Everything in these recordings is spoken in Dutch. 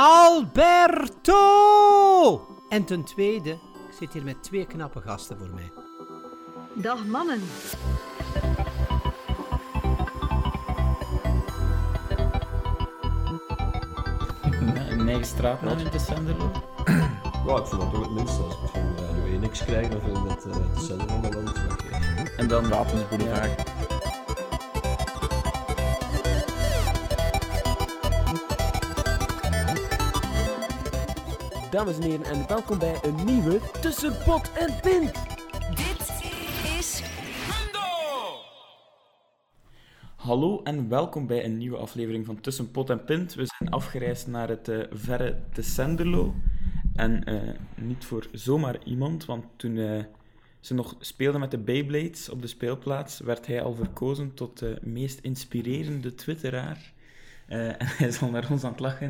Alberto! En ten tweede, ik zit hier met twee knappe gasten voor mij. Dag mannen. Een eigen straatnaam in Tessenderlo. Ja, ik vind dat toch het minste. Als ik van Radio 1 niks krijg, dan vind ik dat uh, om dan iets weggeven. En dan Watens Dames en heren, en welkom bij een nieuwe Tussen Pot en Pint. Dit is Hallo en welkom bij een nieuwe aflevering van Tussen Pot en Pint. We zijn afgereisd naar het eh, verre Tessenderlo. En eh, niet voor zomaar iemand, want toen eh, ze nog speelden met de Beyblades op de speelplaats, werd hij al verkozen tot de meest inspirerende twitteraar. Eh, en hij is al naar ons aan het lachen.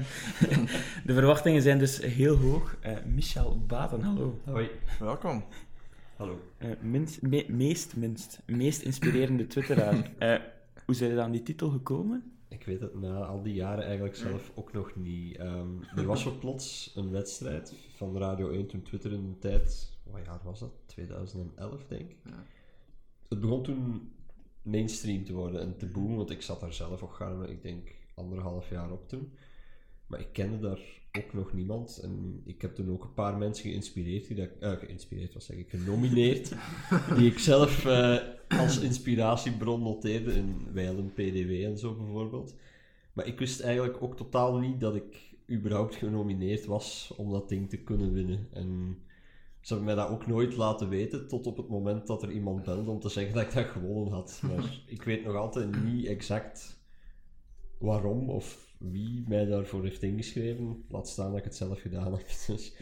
de verwachtingen zijn dus heel hoog. Eh, Michel Baten, hallo. Hoi. Welkom. Hallo. Eh, minst, me- meest, minst, meest inspirerende twitteraar. Eh, hoe zijn je aan die titel gekomen? Ik weet het na al die jaren eigenlijk zelf ook nog niet. Ehm, er was zo plots een wedstrijd van Radio 1 toen Twitter in de tijd... Wat jaar was dat? 2011, denk ik. Het begon toen mainstream te worden en te boomen, want ik zat daar zelf ook gaan, ik denk anderhalf jaar op toen. Maar ik kende daar ook nog niemand. En ik heb toen ook een paar mensen geïnspireerd, die dat, eh, geïnspireerd was zeg ik, genomineerd, die ik zelf eh, als inspiratiebron noteerde in Weilen PDW en zo bijvoorbeeld. Maar ik wist eigenlijk ook totaal niet dat ik überhaupt genomineerd was om dat ding te kunnen winnen. En ze hebben mij dat ook nooit laten weten, tot op het moment dat er iemand belde om te zeggen dat ik dat gewonnen had. Maar ik weet nog altijd niet exact waarom of wie mij daarvoor heeft ingeschreven. Laat staan dat ik het zelf gedaan heb. Dus,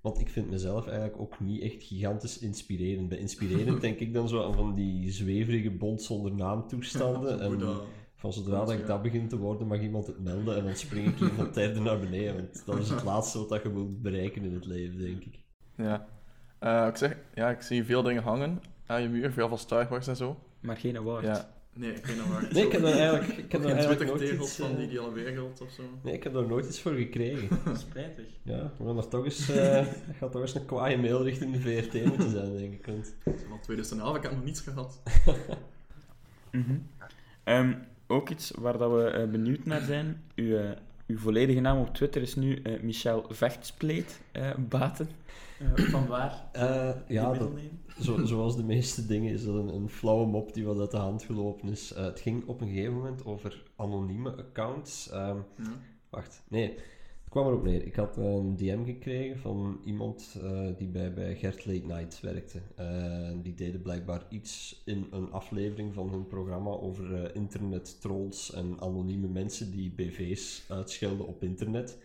Want ik vind mezelf eigenlijk ook niet echt gigantisch inspirerend. Bij inspirerend denk ik dan zo aan van die zweverige bond zonder naam toestanden. en van zodra dat ik dat begin te worden, mag iemand het melden en dan spring ik hier van tijden naar beneden. Want dat is het laatste wat dat je wilt bereiken in het leven, denk ik. Ja. Eh, ik zeg, ja, ik zie veel dingen hangen aan je muur, veel van Star Wars en zo. Maar geen award. Ja. Nee, ik waar. Nee, ik heb daar eigenlijk, ik heb daar eigenlijk nooit iets, van eh, die die wereld of zo. Nee, ik heb daar nooit iets voor gekregen. Spijtig. Ja, we gaan er toch eens, eh, er gaat toch eens een kwaaie mail richting de VRT moeten zijn, denk ik. Want... Van 2011, ik heb nog niets gehad. Mhm. Ehm, ook iets waar dat we eh, benieuwd naar zijn. Uw, uw volledige naam op Twitter is nu eh, Michel Vechtspleet eh, Baten. Eh, van waar? Ja, dat, zo, zoals de meeste dingen is dat een, een flauwe mop die wat uit de hand gelopen is. Het ging op een gegeven moment over anonieme accounts. Ehm, Ja. Wacht, nee. Kwam erop neer. Ik had een DM gekregen van iemand eh, die bij, bij Gert Late Night werkte. Eh, die deden blijkbaar iets in een aflevering van hun programma over eh, internet trolls en anonieme mensen die BV's uitschelden op internet.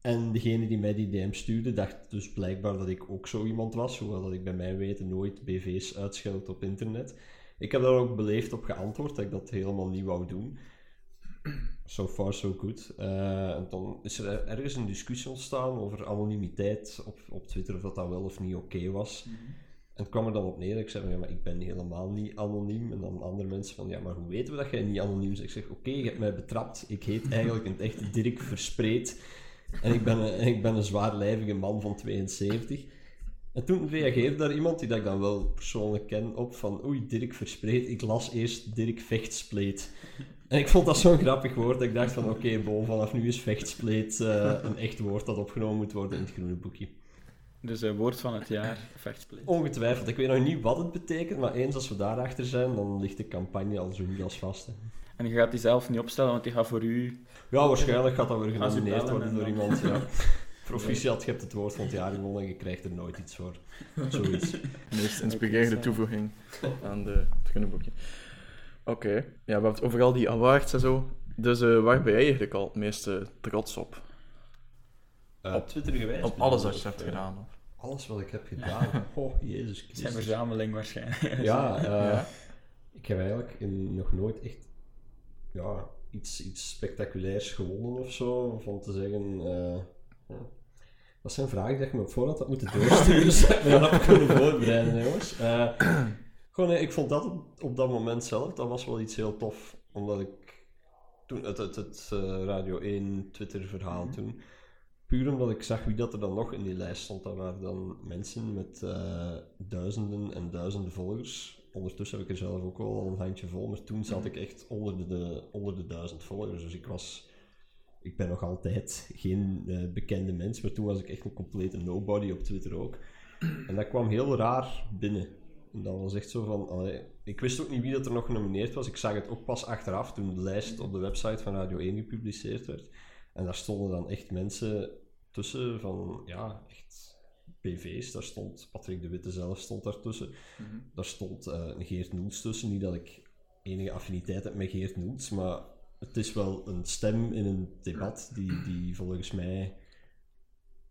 En degene die mij die DM stuurde, dacht dus blijkbaar dat ik ook zo iemand was, hoewel dat ik bij mijn weten nooit BV's uitscheld op internet. Ik heb daar ook beleefd op geantwoord dat ik dat helemaal niet wou doen. So far, so good. Eh, en dan is er ergens een discussie ontstaan over anonimiteit op, op Twitter, of dat dat wel of niet oké was. En het kwam er dan op neer. Ik zei ja, maar ik ben helemaal niet anoniem. En dan andere mensen van, ja, maar hoe weten we dat jij niet anoniem bent? Ik zeg, oké, je hebt mij betrapt. Ik heet eigenlijk in het echte Dirk Verspreet. En ik ben een, en ik ben een zwaarlijvige man van 72. En toen reageerde daar iemand die dat ik dan wel persoonlijk ken op van oei, Dirk Verspreet. Ik las eerst Dirk Vechtspleet. En ik vond dat zo'n grappig woord dat ik dacht van oké, bon, vanaf nu is Vechtspleet eh, een echt woord dat opgenomen moet worden in het groene boekje. Dus eh, woord van het jaar, Vechtspleet. Ongetwijfeld. Ik weet nog niet wat het betekent, maar eens als we daarachter zijn, dan ligt de campagne al zo goed als vast. Hè. En je gaat die zelf niet opstellen, want die gaat voor u... Ja, waarschijnlijk gaat dat weer genomineerd worden en door iemand. Ja. Proficiat, je hebt het woord van het jaar gewonnen en je krijgt er nooit iets voor. Zoiets. De meest inspirerende toevoeging aan de, het groene boekje. Oké. Ja, we hebben het over al die awards en zo. Dus eh, waar ben jij eigenlijk al het meeste trots op? Eh, op Twitter geweest. Op alles wat je hebt gedaan? Of? Alles wat ik heb gedaan. Oh, Jezus Zijn Christus. verzameling waarschijnlijk. Ja, eh, Ja. ik heb eigenlijk in, nog nooit echt ja, iets, iets spectaculairs gewonnen of zo. Of om te zeggen. eh, ja. Dat zijn vragen die je me op voorhand had moeten doorsturen, zodat ik me daarop kunnen voorbereiden, jongens. Eh, gewoon, nee, ik vond dat op, dat moment zelf, dat was wel iets heel tof. Omdat ik toen, het, het, het eh, Radio 1 Twitter-verhaal toen. Puur omdat ik zag wie dat er dan nog in die lijst stond. Dat waren dan mensen met eh, duizenden en duizenden volgers. Ondertussen heb ik er zelf ook wel al een handje vol, maar toen zat ik echt onder de, de, onder de duizend volgers. Dus ik was... Ik ben nog altijd geen eh, bekende mens, maar toen was ik echt een complete nobody op Twitter ook. En dat kwam heel raar binnen. Dat was echt zo van... allee, ik wist ook niet wie dat er nog genomineerd was. Ik zag het ook pas achteraf toen de lijst op de website van Radio 1 gepubliceerd werd. En daar stonden dan echt mensen tussen van, ja, echt PV's. Daar stond Patrick de Witte zelf stond daartussen. Daar stond eh, Geert Noels tussen. Niet dat ik enige affiniteit heb met Geert Noels, maar het is wel een stem in een debat die, die volgens mij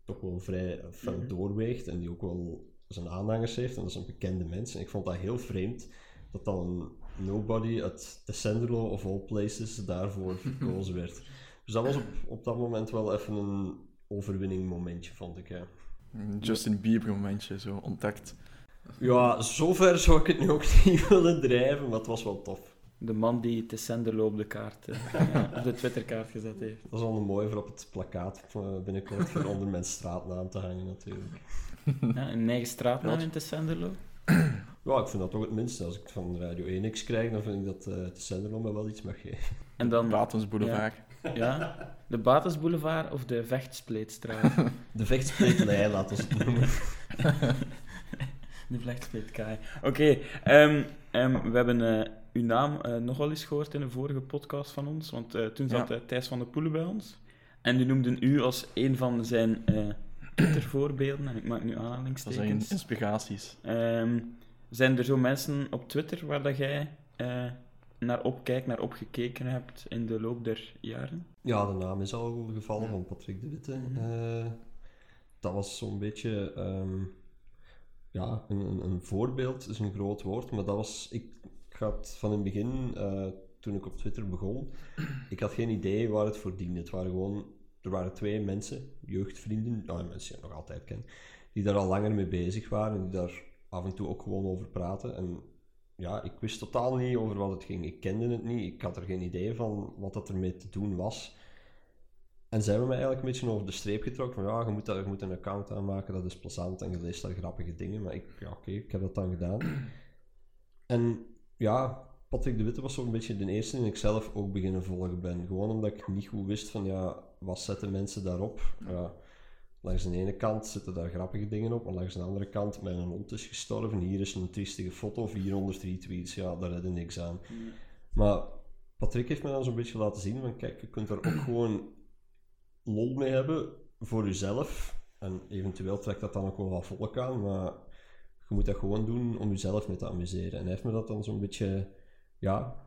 toch wel vrij fel doorweegt en die ook wel zijn aanhangers heeft. En dat is een bekende mens. En ik vond dat heel vreemd dat dan nobody uit Tessenderlo of all places daarvoor gekozen werd. Dus dat was op, op dat moment wel even een overwinning momentje, vond ik. Ja, Een Justin Bieber momentje, zo ontdekt. ja zover zou ik het nu ook niet willen drijven, maar het was wel tof. De man die Tessenderlo op de kaart, eh, op de Twitterkaart gezet heeft. Dat is wel een mooi voor op het plakkaat eh, binnenkort voor onder mijn straatnaam te hangen natuurlijk. Ja, een eigen straatnaam in Tessenderlo. Ja, ik vind dat toch het minste. Als ik van Radio 1 niks krijg, dan vind ik dat eh de zender me wel iets mag geven. En dan Batens Boulevard. ja, de Batensboulevard of de Vechtspleetstraat. De vechtspleetlei, laten we het noemen. De Vechtspleetkaai. Oké, ehm, ehm, we hebben eh, uw naam eh, nogal eens gehoord in een vorige podcast van ons, want eh, toen zat Ja. eh, Thijs van der Poelen bij ons. En die noemden u als een van zijn eh Twitter-voorbeelden, en ik maak nu Dat zijn aanhalingstekens. inspiraties. Ehm, zijn er zo mensen op Twitter waar dat jij eh, naar opkijkt, naar opgekeken hebt in de loop der jaren? Ja, de naam is al gevallen van Patrick de Witte. Eh, dat was zo'n beetje... ehm, ja, een, een, een voorbeeld is een groot woord, maar dat was... Ik, ik had van in het begin, eh, toen ik op Twitter begon, ik had geen idee waar het voor diende. Het waren gewoon... Er waren twee mensen, jeugdvrienden, ja, mensen die ik nog altijd ken, die daar al langer mee bezig waren en die daar af en toe ook gewoon over praten. En ja, ik wist totaal niet over wat het ging. Ik kende het niet. Ik had er geen idee van wat dat ermee te doen was. En zij hebben mij eigenlijk een beetje over de streep getrokken. Van ja, je moet, dat, je moet een account aanmaken, dat is plezant en je leest daar grappige dingen. Maar ik, ja, oké, ik heb dat dan gedaan. En ja, Patrick de Witte was zo'n beetje de eerste die ik zelf ook beginnen volgen ben. Gewoon omdat ik niet goed wist van ja, wat zetten mensen daarop? Langs de ene kant zitten daar grappige dingen op, maar langs de andere kant, mijn hond is gestorven, hier is een triestige foto, 400 retweets, ja, daar redde niks aan. Maar Patrick heeft me dan zo'n beetje laten zien van kijk, je kunt er ook gewoon lol mee hebben voor jezelf. En eventueel trekt dat dan ook wel wat volk aan, maar je moet dat gewoon doen om jezelf mee te amuseren. En hij heeft me dat dan zo'n beetje, ja,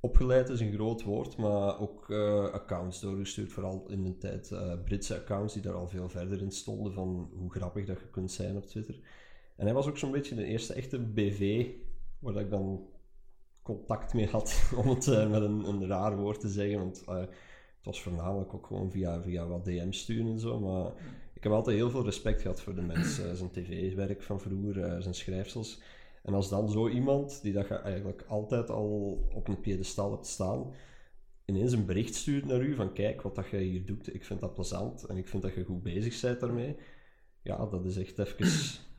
opgeleid is een groot woord, maar ook eh, accounts doorgestuurd, vooral in de tijd eh, Britse accounts die daar al veel verder in stonden van hoe grappig dat je kunt zijn op Twitter. En hij was ook zo'n beetje de eerste echte BV waar ik dan contact mee had, om het eh, met een, een raar woord te zeggen, want het was voornamelijk ook gewoon via, via wat DM's sturen en zo, maar ik heb altijd heel veel respect gehad voor de mens, eh, zijn tv-werk van vroeger, zijn schrijfsels. En als dan zo iemand, die dat je eigenlijk altijd al op een piedestal hebt staan, ineens een bericht stuurt naar u van kijk, wat dat jij hier doet, ik vind dat plezant en ik vind dat je goed bezig bent daarmee. Ja, dat is echt even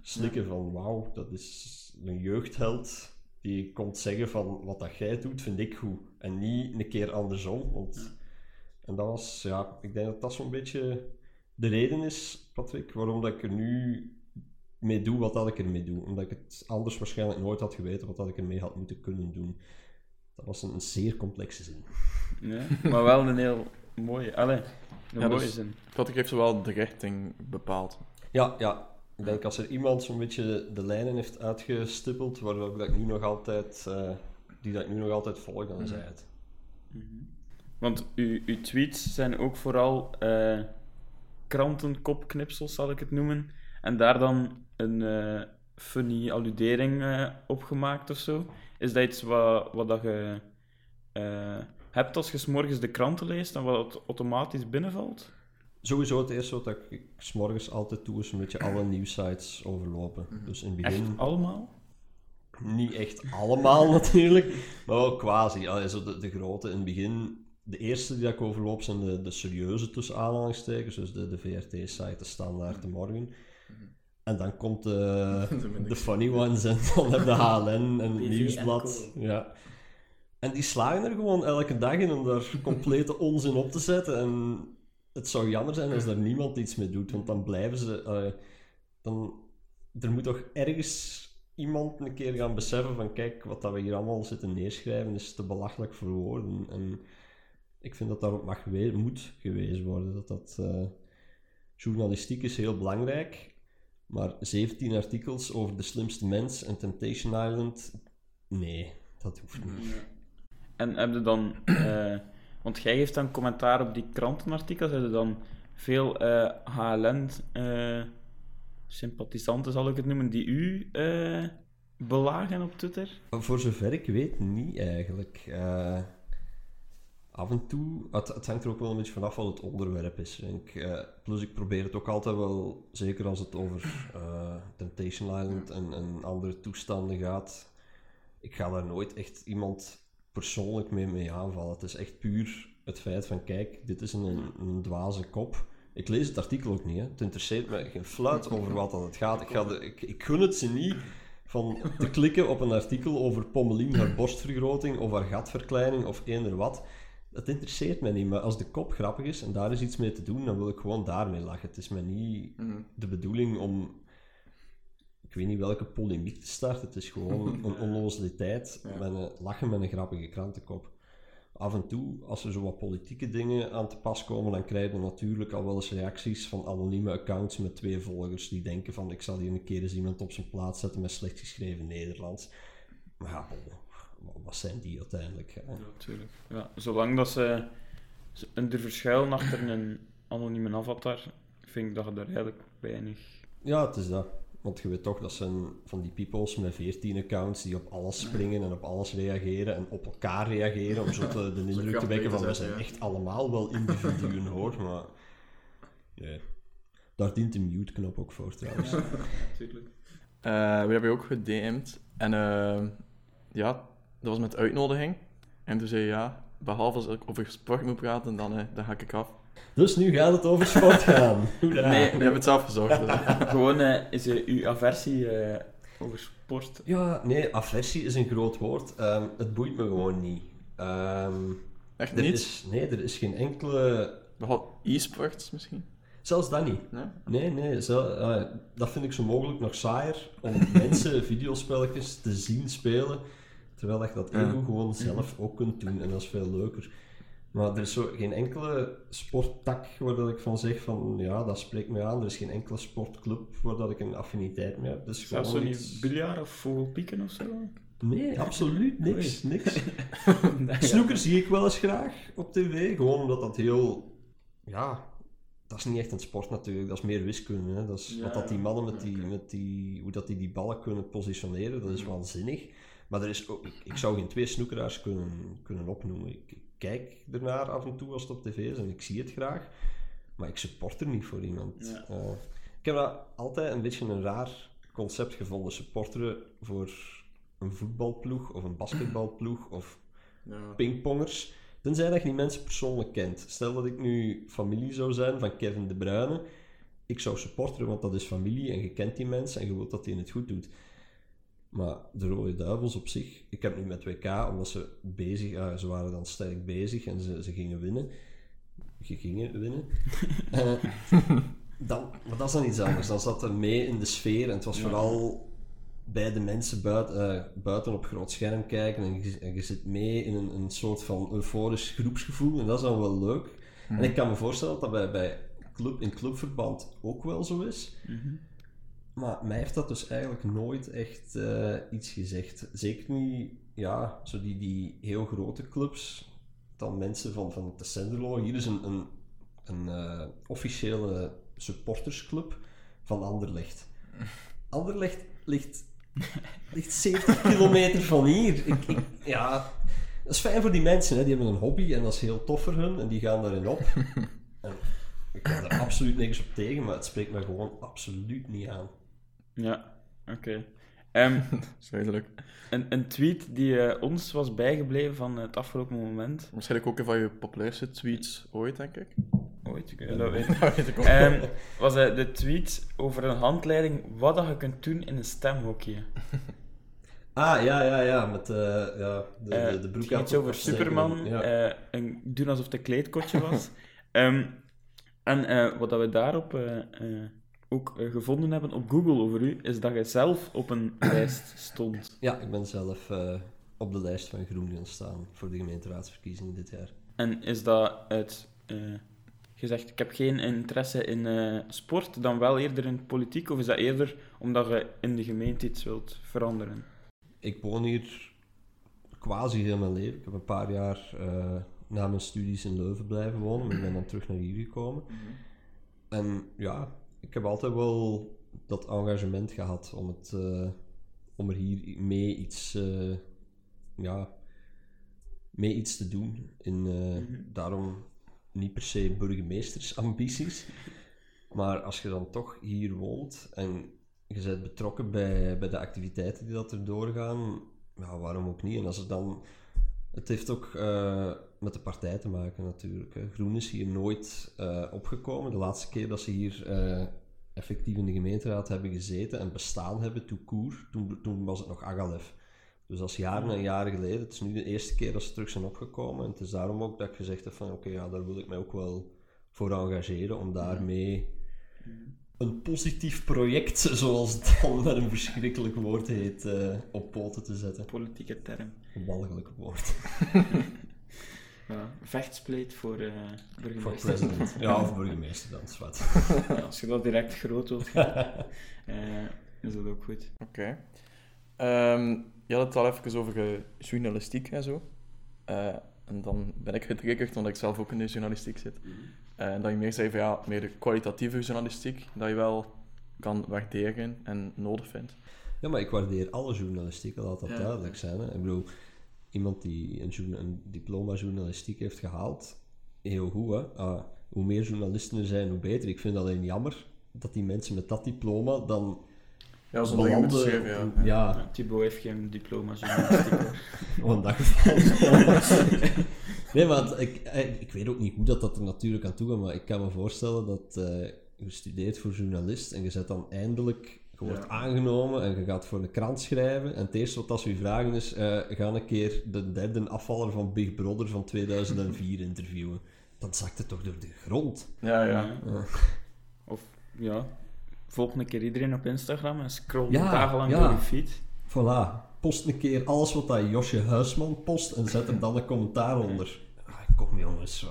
slikken van wauw, dat is een jeugdheld die komt zeggen van wat dat jij doet, vind ik goed. En niet een keer andersom. Want... En dat was, ja, ik denk dat dat zo'n beetje de reden is, Patrick, waarom dat ik er nu mee doe wat dat ik ermee doe. Omdat ik het anders waarschijnlijk nooit had geweten wat dat ik ermee had moeten kunnen doen. Dat was een, een zeer complexe zin. Ja, maar wel een heel mooie, allee, een Ja, mooie dus- zin. Patrick heeft zowel de richting bepaald. Ja, ja. Ik denk als er iemand zo'n beetje de lijnen heeft uitgestippeld, waardoor dat ik nu nog altijd, eh, die dat ik nu nog altijd volg, dan is hij het. Want uw, uw tweets zijn ook vooral eh krantenkopknipsels, zal ik het noemen. En daar dan een eh, funny alludering eh, op gemaakt of zo. Is dat iets wat, wat dat je eh, hebt als je 's morgens de kranten leest en wat automatisch binnenvalt? Sowieso het eerste wat ik, ik 's morgens altijd doe, is een beetje alle nieuwsites overlopen. Dus in het begin... Echt allemaal? Niet echt allemaal natuurlijk, maar wel quasi. Allee, zo de, de grote in het begin de eerste die ik overloop zijn de, de serieuze tussen aanhalingstekens, dus de, de VRT-site, de Standaard, de Morgen. En dan komt de, de funny ones en dan heb je HLN en BV Nieuwsblad. Ja. En die slagen er gewoon elke dag in om daar complete onzin op te zetten. En het zou jammer zijn als daar niemand iets mee doet, want dan blijven ze... dan, er moet toch ergens iemand een keer gaan beseffen van kijk, wat dat we hier allemaal zitten neerschrijven is te belachelijk voor woorden. En ik vind dat daarop mag moet gewezen worden. Dat dat, eh, journalistiek is heel belangrijk, maar 17 artikels over de slimste mens en Temptation Island, nee, dat hoeft niet. En heb je dan... eh, want jij geeft dan commentaar op die krantenartikels. Heb je dan veel eh, HLN-sympathisanten, zal ik het noemen, die u eh, belagen op Twitter? Voor zover ik weet, niet eigenlijk. Af en toe, het, het hangt er ook wel een beetje vanaf wat het onderwerp is. ik. Eh, plus ik probeer het ook altijd wel, zeker als het over eh, Temptation Island en, en andere toestanden gaat, ik ga daar nooit echt iemand persoonlijk mee, mee aanvallen. Het is echt puur het feit van, kijk, dit is een, een dwaze kop. Ik lees het artikel ook niet, hè. het interesseert me geen fluit over wat dat het gaat. Ik, ga de, ik, ik gun het ze niet van te klikken op een artikel over Pommelien, haar borstvergroting of haar gatverkleining of eender wat. Dat interesseert mij niet, maar als de kop grappig is en daar is iets mee te doen, dan wil ik gewoon daarmee lachen. Het is mij niet de bedoeling om, ik weet niet welke polemiek te starten. Het is gewoon een onnozeliteit met een lachen met een grappige krantenkop. Af en toe, als er zo wat politieke dingen aan te pas komen, dan krijg je natuurlijk al wel eens reacties van anonieme accounts met twee volgers die denken van ik zal hier een keer eens iemand op zijn plaats zetten met slecht geschreven Nederlands. Maar ja, bon, wat zijn die uiteindelijk? hè? natuurlijk. Ja, zolang dat ze, ze er verschuilen achter een anonieme avatar, vind ik dat je daar eigenlijk weinig... Ja, het is dat. Want je weet toch, dat zijn van die peoples met 14 accounts die op alles springen en op alles reageren en op elkaar reageren om zo te, de indruk te wekken van we zijn ja. echt allemaal wel individuen hoor, maar... Nee. Daar dient de mute-knop ook voor trouwens. Natuurlijk. Eh, we hebben je ook gedM'd. En eh, ja, dat was met uitnodiging. En toen zei je ja, behalve als ik over sport moet praten, dan, eh, dan ga ik af. Dus nu gaat het over sport gaan. Nee, Je hebt het zelf gezocht. dus. Gewoon eh, is eh, uw aversie eh, over sport. Ja, nee, aversie is een groot woord. Ehm, het boeit me gewoon niet. Ehm, Echt er niet? is, nee, er is geen enkele... Behalve e-sports misschien? Zelfs dat niet. Nee? Nee, nee, zo, eh, dat vind ik zo mogelijk nog saaier om mensen videospelletjes te zien spelen, terwijl dat je dat gewoon zelf ook kunt doen en dat is veel leuker. Maar er is zo geen enkele sporttak waar dat ik van zeg van ja, dat spreekt me aan. Er is geen enkele sportclub waar dat ik een affiniteit mee heb. Dus Zelfs zo gewoon niet iets- biljart of vogelpieken of zo? Nee, absoluut niks. niks. Nee, Snoeker zie ik wel eens graag op tv, gewoon omdat dat heel... Ja, dat is niet echt een sport natuurlijk, dat is meer wiskunde. Hè. Dat is Ja, wat dat die mannen met die, met die... Hoe dat die die ballen kunnen positioneren, dat is waanzinnig. Maar er is ook, ik, ik zou geen twee snoekeraars kunnen, kunnen opnoemen. Ik, ik kijk ernaar af en toe als het op tv is en ik zie het graag. Maar ik support er niet voor iemand. Ja. Eh, ik heb dat altijd een beetje een raar concept gevonden. Supporteren voor een voetbalploeg of een basketbalploeg of Ja. pingpongers. Tenzij dat je die mensen persoonlijk kent. Stel dat ik nu familie zou zijn van Kevin De Bruyne. Ik zou supporteren, want dat is familie en je kent die mensen en je wilt dat hij het goed doet. Maar de Rode Duivels op zich, ik heb nu met WK, omdat ze bezig, ja, ze waren dan sterk bezig en ze, ze gingen winnen. Je gingen winnen. Eh, dan, maar dat is dan iets anders. Dan zat er mee in de sfeer en het was vooral bij de mensen buiten, eh, buiten op groot scherm kijken en je, en je zit mee in een, een soort van euforisch groepsgevoel en dat is dan wel leuk. En ik kan me voorstellen dat dat bij, bij club, in clubverband ook wel zo is. Maar mij heeft dat dus eigenlijk nooit echt eh, iets gezegd. Zeker niet, ja, zo die, die heel grote clubs. Dan mensen van, van de Senderlo. Hier is een, een, een eh, officiële supportersclub van Anderlecht. Anderlecht ligt, ligt 70 kilometer van hier. Ik, ik, ja, dat is fijn voor die mensen. Hè. Die hebben een hobby en dat is heel tof voor hun. En die gaan daarin op. En ik heb daar absoluut niks op tegen, maar het spreekt me gewoon absoluut niet aan. Ja, oké. Ehm, Zuidelijk. een, een tweet die eh, ons was bijgebleven van het afgelopen moment. Waarschijnlijk ook een van je populairste tweets ooit, denk ik. Ooit, ik weet dat weet. Dat weet ik ook. Ehm, was eh, de tweet over een handleiding wat dat je kunt doen in een stemhokje. Ah, ja, ja, ja. Met eh, ja, de, de, de broek iets over. Superman, Ja. eh, een, doen alsof het een kleedkotje was. Ehm, en eh, wat dat we daarop eh, eh, ook eh, gevonden hebben op Google over u, is dat je zelf op een lijst stond. ja, ik ben zelf eh, op de lijst van Groen gaan staan voor de gemeenteraadsverkiezingen dit jaar. En is dat uit... eh, gezegd, ik heb geen interesse in eh, sport, dan wel eerder in politiek? Of is dat eerder omdat je in de gemeente iets wilt veranderen? Ik woon hier quasi heel mijn leven. Ik heb een paar jaar eh, na mijn studies in Leuven blijven wonen, maar ik ben dan terug naar hier gekomen. En ja, ik heb altijd wel dat engagement gehad om, het, eh, om er hier mee iets, eh, ja, mee iets te doen. In, eh, Daarom niet per se burgemeestersambities. Maar als je dan toch hier woont en je bent betrokken bij, bij de activiteiten die dat er doorgaan, ja, waarom ook niet? En als het dan... Het heeft ook met de partij te maken natuurlijk. Hè. Groen is hier nooit eh, opgekomen. De laatste keer dat ze hier eh, effectief in de gemeenteraad hebben gezeten en bestaan hebben, court, toen, toen was het nog Agalef. Dus dat is jaren en jaren geleden. Het is nu de eerste keer dat ze terug zijn opgekomen. En het is daarom ook dat ik gezegd heb van oké, ja, daar wil ik mij ook wel voor engageren om daarmee een positief project, zoals het dan met een verschrikkelijk woord heet, eh, op poten te zetten. Politieke term. Een walgelijk woord. Ja, vechtspleet voor eh Voor burgemeester. president. Ja, of burgemeester dan, zwart. Als je dat direct groot wilt gaan, eh, is dat ook goed. Oké. Ehm, je had het al even over journalistiek en zo. Eh, en dan ben ik getriggerd omdat ik zelf ook in de journalistiek zit. Eh, en dat je meer zei van ja, meer de kwalitatieve journalistiek, dat je wel kan waarderen en nodig vindt. Ja, maar ik waardeer alle journalistiek, laat dat Ja. duidelijk zijn. Hè. Ik bedoel, iemand die een, diploma journalistiek heeft gehaald, heel goed hè. Ah, hoe meer journalisten er zijn, hoe beter. Ik vind het alleen jammer dat die mensen met dat diploma dan Ja, zonder belanden... schrijven, ja. ja, Ja, Thibaut heeft geen diploma journalistiek. een dag van. nee, maar het- ik, eh, ik weet ook niet hoe dat, dat er natuurlijk aan toe gaat, maar ik kan me voorstellen dat eh, je studeert voor journalist en je zet dan eindelijk, je wordt Ja. aangenomen en je gaat voor een krant schrijven. En het eerste wat als je vragen is, eh, ga een keer de derde afvaller van Big Brother van 2004 interviewen. Dan zakt het toch door de grond. Ja, ja. Ja. Of ja, volg een keer iedereen op Instagram en scroll Ja, de dagenlang ja. door je feed. Voilà. Post een keer alles wat dat Josje Huisman post en zet er dan een commentaar onder. Ah, kom jongens. eh.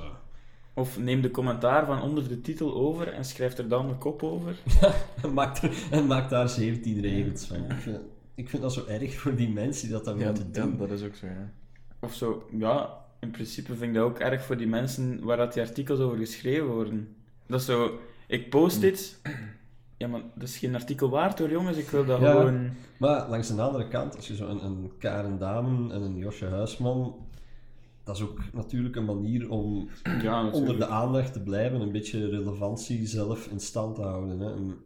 Of neem de commentaar van onder de titel over en schrijf er dan de kop over. En maakt, er, en maakt daar 17 regels van. Ik vind, ik vind dat zo erg voor die mensen die dat dan Ja, moeten ja, doen. dat is ook zo, ja. Of zo, ja, in principe vind ik dat ook erg voor die mensen waar dat die artikels over geschreven worden. Dat is zo, ik post dit, ja, maar dat is geen artikel waard hoor jongens, ik wil dat Ja. gewoon... Maar langs de andere kant, als je zo een, een Karen Damen en een Josje Huisman... Dat is ook natuurlijk een manier om Ja, onder de aandacht te blijven, een beetje relevantie zelf in stand te houden. Hè. En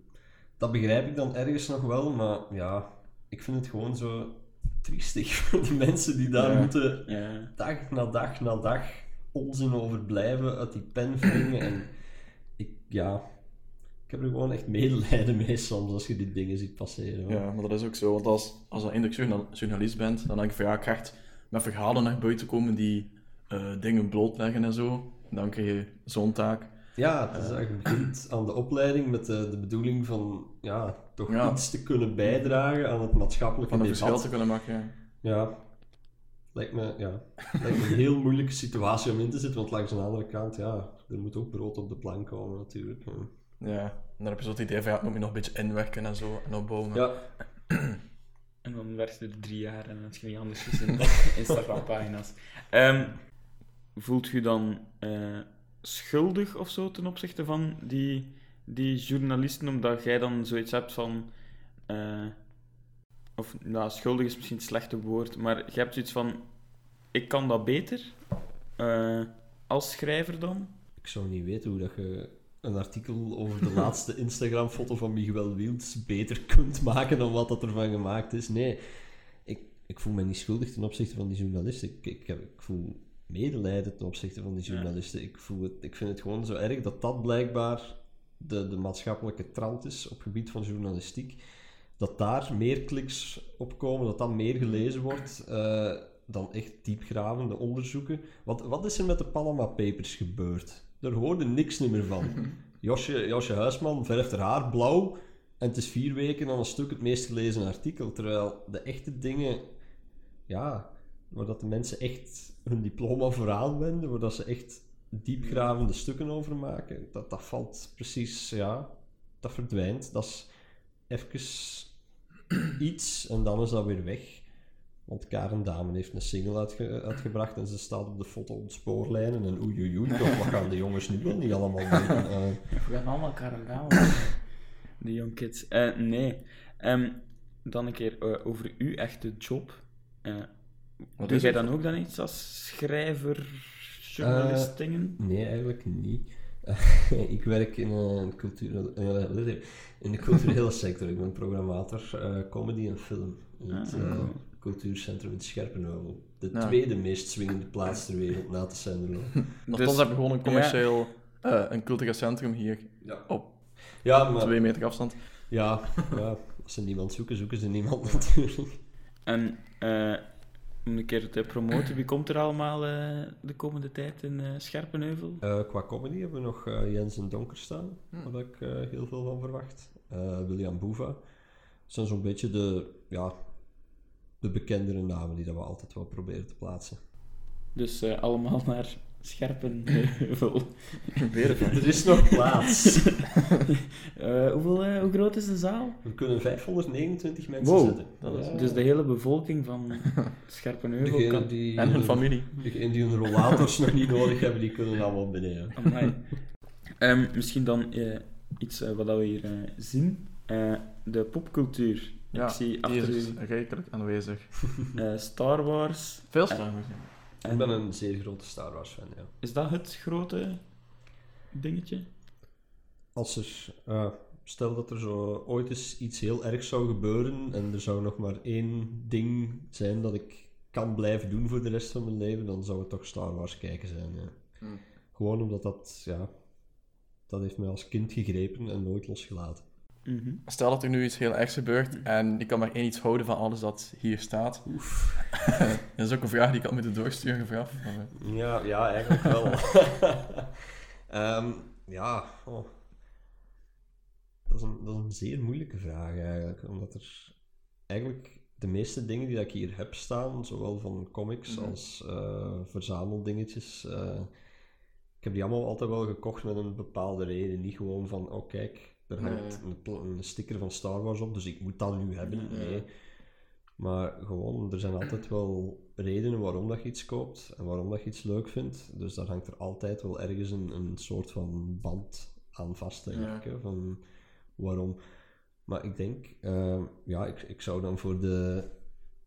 dat begrijp ik dan ergens nog wel, maar ja, ik vind het gewoon zo triestig voor de mensen die daar Ja. moeten Ja. dag na dag na dag onzin over blijven, uit die pen wringen. En ik, ja, ik heb er gewoon echt medelijden mee soms als je die dingen ziet passeren. hoor. Ja, maar dat is ook zo. Want als, als je eindelijk journa- journalist bent, dan denk ik van ja, ik ga echt met verhalen naar buiten komen die eh, dingen blootleggen en zo. Dan krijg je zo'n taak. Ja, het is dat je begint aan de opleiding met de, de bedoeling van ja, toch Ja. iets te kunnen bijdragen aan het maatschappelijke Van een verschil debat. te kunnen maken. ja. Ja, lijkt me, ja, lijkt me een heel moeilijke situatie om in te zitten, want langs de andere kant, ja, er moet ook brood op de plank komen natuurlijk. Ja, en dan heb je zo het idee van ja, moet je nog een beetje inwerken en zo en opbouwen. Ja, En dan werkt er drie jaar en dan is je niet anders is in Instagram-pagina's. Ehm, voelt je dan eh, schuldig of zo ten opzichte van die, die journalisten, omdat jij dan zoiets hebt van. eh, of nou, schuldig is misschien het slechte woord, maar je hebt zoiets van: ik kan dat beter. eh, als schrijver dan? ik zou niet weten hoe dat je een artikel over de laatste Instagram-foto van Miguel Wiels beter kunt maken dan wat dat ervan gemaakt is. Nee, ik, ik voel me niet schuldig ten opzichte van die journalisten. Ik, ik voel medelijden ten opzichte van die journalisten. Ik, voel het, ik vind het gewoon zo erg dat dat blijkbaar de, de maatschappelijke trant is op het gebied van journalistiek. Dat daar meer kliks op komen, dat dat meer gelezen wordt eh, dan echt diepgravende onderzoeken. Wat, wat is er met de Panama Papers gebeurd? Daar hoorde niks meer van. Josje, Josje Huisman verft haar haar blauw en het is vier weken aan een stuk het meest gelezen artikel. Terwijl de echte dingen, ja, waar dat de mensen echt hun diploma voor aanwenden, waar dat ze echt diepgravende stukken over maken, dat, dat valt precies, ja, dat verdwijnt. Dat is even iets en dan is dat weer weg. Want Karen Damen heeft een single uitge- uitgebracht en ze staat op de foto op spoorlijnen. En oei oei oei, toch, wat gaan de jongens nu wel niet allemaal doen? Eh, We gaan allemaal Karandaan. De young kids. Eh, nee. Ehm, dan een keer eh, over uw echte job. Eh Wat doe jij het? dan ook dan iets als schrijver, journalist dingen? Nee, eigenlijk niet. ik werk in een cultuur, eh, in de culturele sector. Ik ben programmator eh, comedy en film in het Ah, eh, cool. cultuurcentrum in Scherpenheuvel. De Ja. tweede meest swingende plaats ter wereld na te Senderlo. Nochtans Dus- heb je gewoon een commercieel, eh, een cultureel centrum hier Ja. op Ja, maar twee meter afstand. ja, ja, als ze niemand zoeken, zoeken ze niemand natuurlijk. En eh, om een keer te promoten, wie komt er allemaal eh, de komende tijd in eh, Scherpenheuvel? Eh, qua comedy hebben we nog eh, Jens en Donker staan, Hmm. waar ik eh, heel veel van verwacht. Eh, William Boeva. Dat zijn zo'n beetje de, ja, de bekendere namen die dat we altijd wel proberen te plaatsen. Dus eh, allemaal naar Scherpenheuvel. Weer een Er is nog plaats. Eh, hoeveel, eh, hoe groot is de zaal? We kunnen 529 mensen Wow, zetten. dat is- Ja. Dus de hele bevolking van Scherpenheuvel Degene kan... die, En hun familie. degene die hun rollators nog niet nodig hebben, die kunnen allemaal beneden. Ehm, misschien dan eh, iets wat we hier eh, zien. Eh, de popcultuur. Ja, Ik zie die achter is u rijkelijk aanwezig. eh, Star Wars. Veel Eh, Ik ben een zeer grote Star Wars fan, ja. Is dat het grote dingetje? Als er, eh, stel dat er zo ooit eens iets heel ergs zou gebeuren en er zou nog maar één ding zijn dat ik kan blijven doen voor de rest van mijn leven, dan zou het toch Star Wars kijken zijn, ja. Hmm. Gewoon omdat dat, ja, dat heeft mij als kind gegrepen en nooit losgelaten. Mhm. Stel dat er nu iets heel ergs gebeurt en je kan maar één iets houden van alles dat hier staat. dat is ook een vraag die ik had moeten doorsturen vooraf. Ja, ja, eigenlijk wel. Ehm, ja, oh. dat, is een, dat is een zeer moeilijke vraag eigenlijk. Omdat er eigenlijk de meeste dingen die dat ik hier heb staan, zowel van comics Mhm. als eh, verzameldingetjes, eh, ik heb die allemaal altijd wel gekocht met een bepaalde reden. Niet gewoon van, oh kijk, er hangt een, sticker van Star Wars op, dus ik moet dat nu hebben. Nee. Maar gewoon, er zijn altijd wel redenen waarom dat je iets koopt en waarom dat je iets leuk vindt. Dus daar hangt er altijd wel ergens een, een soort van band aan vast, denk Ja. ik. Van waarom. Maar ik denk, eh, ja, ik, ik zou dan voor de,